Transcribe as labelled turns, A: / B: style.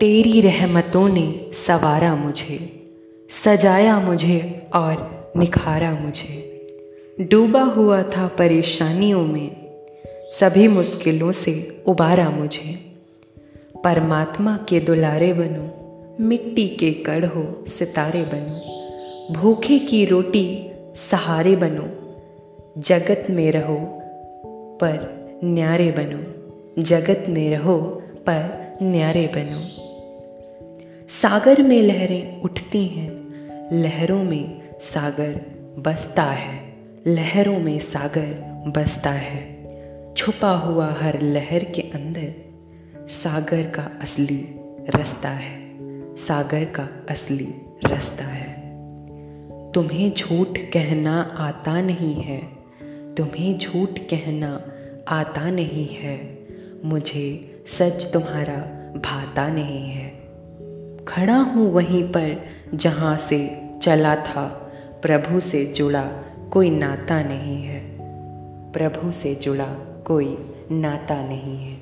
A: तेरी रहमतों ने सवारा मुझे, सजाया मुझे और निखारा मुझे। डूबा हुआ था परेशानियों में, सभी मुश्किलों से उबारा मुझे। परमात्मा के दुलारे बनो, मिट्टी के कड़ हो सितारे बनो। भूखे की रोटी सहारे बनो, जगत में रहो पर न्यारे बनो। जगत में रहो पर न्यारे बनो। सागर में लहरें उठती हैं, लहरों में सागर बसता है, लहरों में सागर बसता है। छुपा हुआ हर लहर के अंदर सागर का असली रास्ता है, सागर का असली रास्ता है। तुम्हें झूठ कहना आता नहीं है, तुम्हें झूठ कहना आता नहीं है, मुझे सच तुम्हारा भाता नहीं है। खड़ा हूँ वहीं पर, जहाँ से चला था। प्रभु से जुड़ा कोई नाता नहीं है। प्रभु से जुड़ा कोई नाता नहीं है।